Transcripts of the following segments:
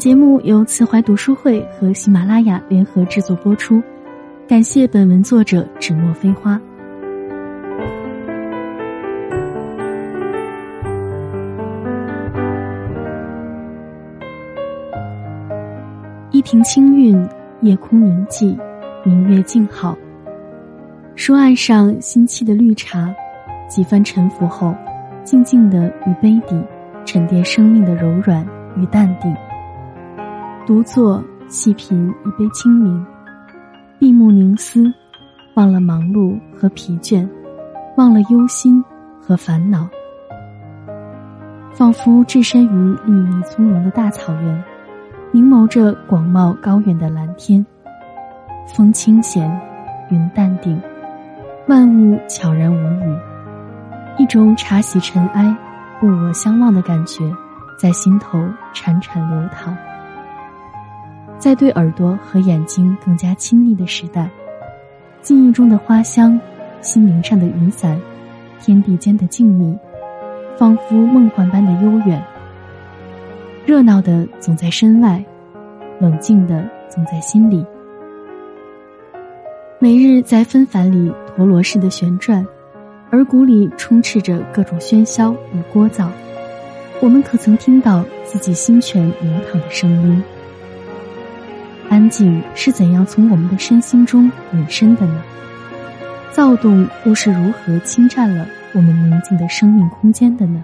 节目由慈怀读书会和喜马拉雅联合制作播出，感谢本文作者纸墨飞花。一庭清韵，夜空宁寂，明月静好。书案上新沏的绿茶，几番沉浮后，静静的于杯底沉淀生命的柔软与淡定。独坐细品一杯清明，闭目凝思，忘了忙碌和疲倦，忘了忧心和烦恼，仿佛置身于绿意葱茏的大草原。凝眸着广袤高远的蓝天，风清闲，云淡定，万物悄然无语，一种茶洗尘埃、物我相忘的感觉，在心头潺潺流淌。在对耳朵和眼睛更加亲昵的时代，记忆中的花香，心灵上的雨伞，天地间的静谧，仿佛梦幻般的悠远。热闹的总在身外，冷静的总在心里。每日在纷繁里陀螺似的旋转，耳骨里充斥着各种喧嚣与聒噪。我们可曾听到自己心泉流淌的声音？安静是怎样从我们的身心中隐身的呢？躁动又是如何侵占了我们宁静的生命空间的呢？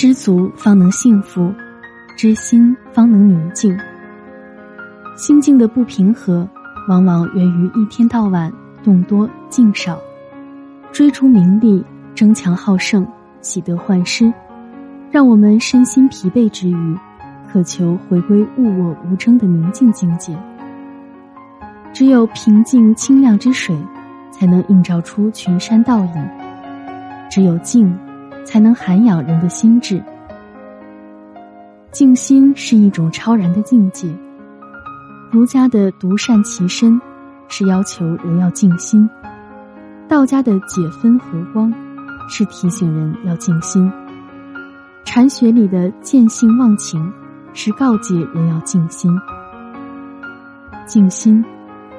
知足方能幸福，知心方能宁静。心境的不平和，往往源于一天到晚动多静少，追逐名利、争强好胜、喜得患失，让我们身心疲惫之余，渴求回归物我无争的宁静境界。只有平静清亮之水，才能映照出群山倒影；只有静。才能涵养人的心智。静心是一种超然的境界。儒家的独善其身，是要求人要静心；道家的解分和光，是提醒人要静心；禅学里的见性忘情，是告诫人要静心。静心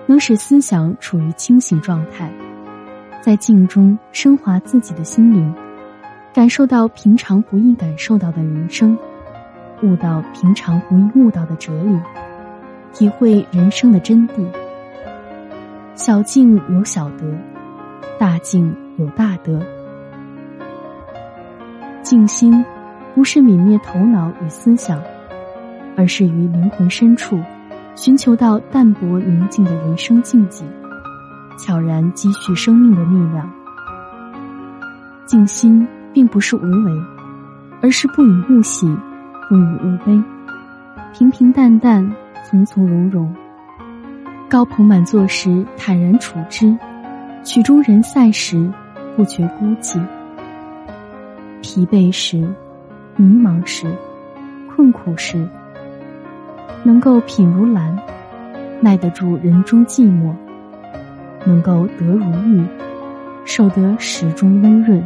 能使思想处于清醒状态，在静中升华自己的心灵。感受到平常不易感受到的人生，悟到平常不易悟到的哲理，体会人生的真谛。小静有小德，大静有大德。静心不是泯灭头脑与思想，而是于灵魂深处，寻求到淡泊宁静的人生境界，悄然积蓄生命的力量。静心。并不是无为，而是不以物喜，不以物悲，平平淡淡，从从容容。高朋满座时坦然处之，曲终人散时不觉孤寂。疲惫时、迷茫时、困苦时，能够品如兰，耐得住人中寂寞；能够得如玉，守得始终温润。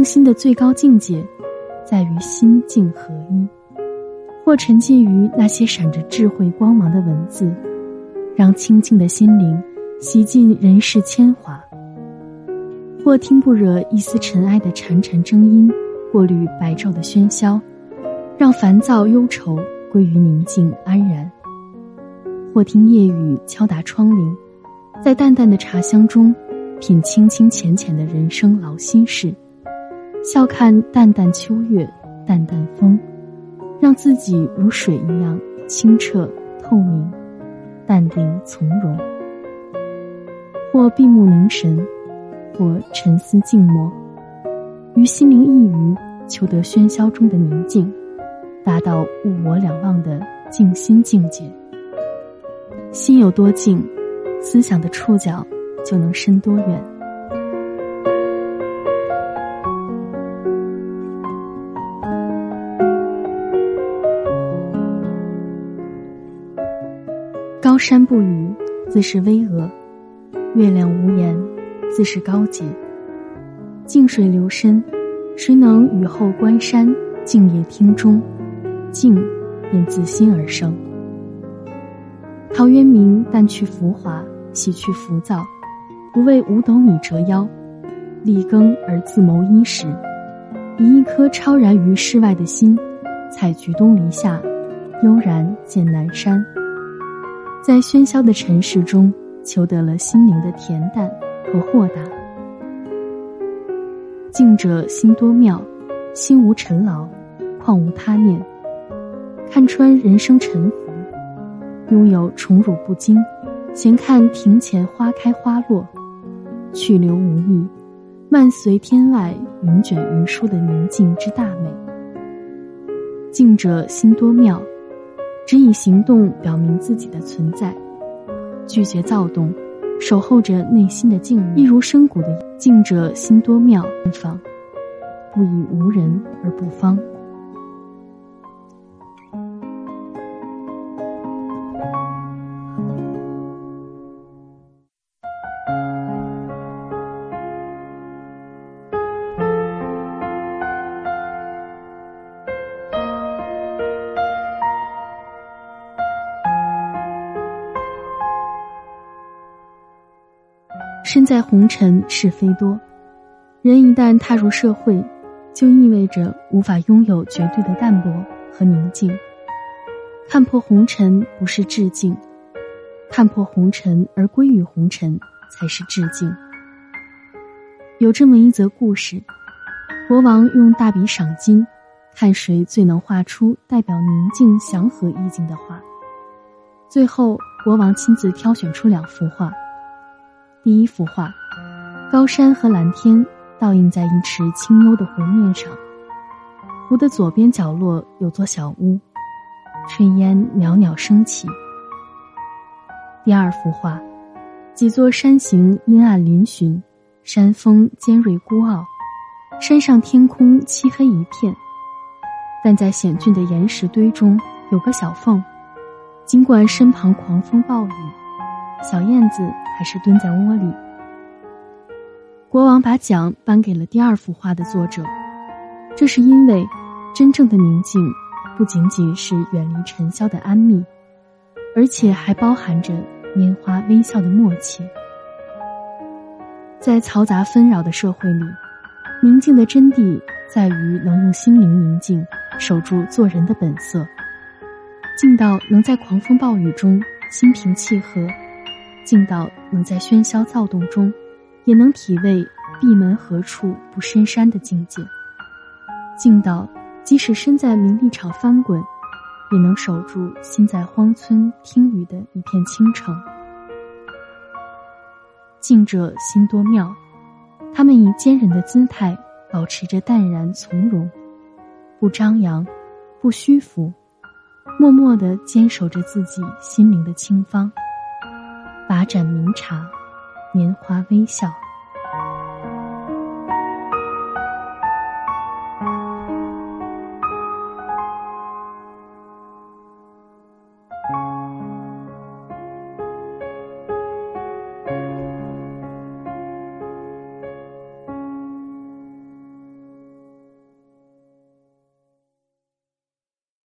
静心的最高境界，在于心静合一。或沉浸于那些闪着智慧光芒的文字，让清净的心灵洗尽人世铅华；或听不惹一丝尘埃的潺潺声音，过滤白昼的喧嚣，让烦躁忧愁归于宁静安然；或听夜雨敲打窗棂，在淡淡的茶香中，品清清浅浅的人生劳心事，笑看淡淡秋月，淡淡风。让自己如水一样清澈透明、淡定从容，或闭目凝神，或沉思静默，于心灵一隅求得喧嚣中的宁静，达到物我两忘的静心境界。心有多静，思想的触角就能伸多远。山不语，自是巍峨；月亮无言，自是高洁。静水流深，谁能雨后观山？静夜听钟，静便自心而生。陶渊明淡去浮华，洗去浮躁，不为五斗米折腰，立耕而自谋衣食，以一颗超然于世外的心，采菊东篱下，悠然见南山。在喧嚣的尘世中，求得了心灵的恬淡和豁达。静者心多妙，心无尘劳，况无他念。看穿人生沉浮，拥有宠辱不惊，闲看庭前花开花落，去留无意，漫随天外云卷云舒的宁静之大美。静者心多妙。只以行动表明自己的存在，拒绝躁动，守候着内心的静。一如深谷的静者心多妙，方不以无人而不方。身在红尘，是非多。人一旦踏入社会，就意味着无法拥有绝对的淡泊和宁静。看破红尘不是致敬，看破红尘而归于红尘才是致敬。有这么一则故事：国王用大笔赏金，看谁最能画出代表宁静祥和意境的画。最后，国王亲自挑选出两幅画。第一幅画，高山和蓝天倒映在一池清幽的湖面上。湖的左边角落有座小屋，炊烟袅袅升起。第二幅画，几座山形阴暗嶙峋，山峰尖锐孤傲，山上天空漆黑一片。但在险峻的岩石堆中有个小缝，尽管身旁狂风暴雨。小燕子还是蹲在窝里。国王把奖颁给了第二幅画的作者，这是因为，真正的宁静，不仅仅是远离尘嚣的安谧，而且还包含着拈花微笑的默契。在嘈杂纷扰的社会里，宁静的真谛在于能用心灵宁静，守住做人的本色，静到能在狂风暴雨中心平气和。静到能在喧嚣躁动中，也能体味闭门何处不深山的境界；静到即使身在名利场翻滚，也能守住心在荒村听雨的一片清澄。静者心多妙，他们以坚韧的姿态，保持着淡然从容，不张扬，不虚浮，默默的坚守着自己心灵的清芳。把盏明茶，拈花微笑。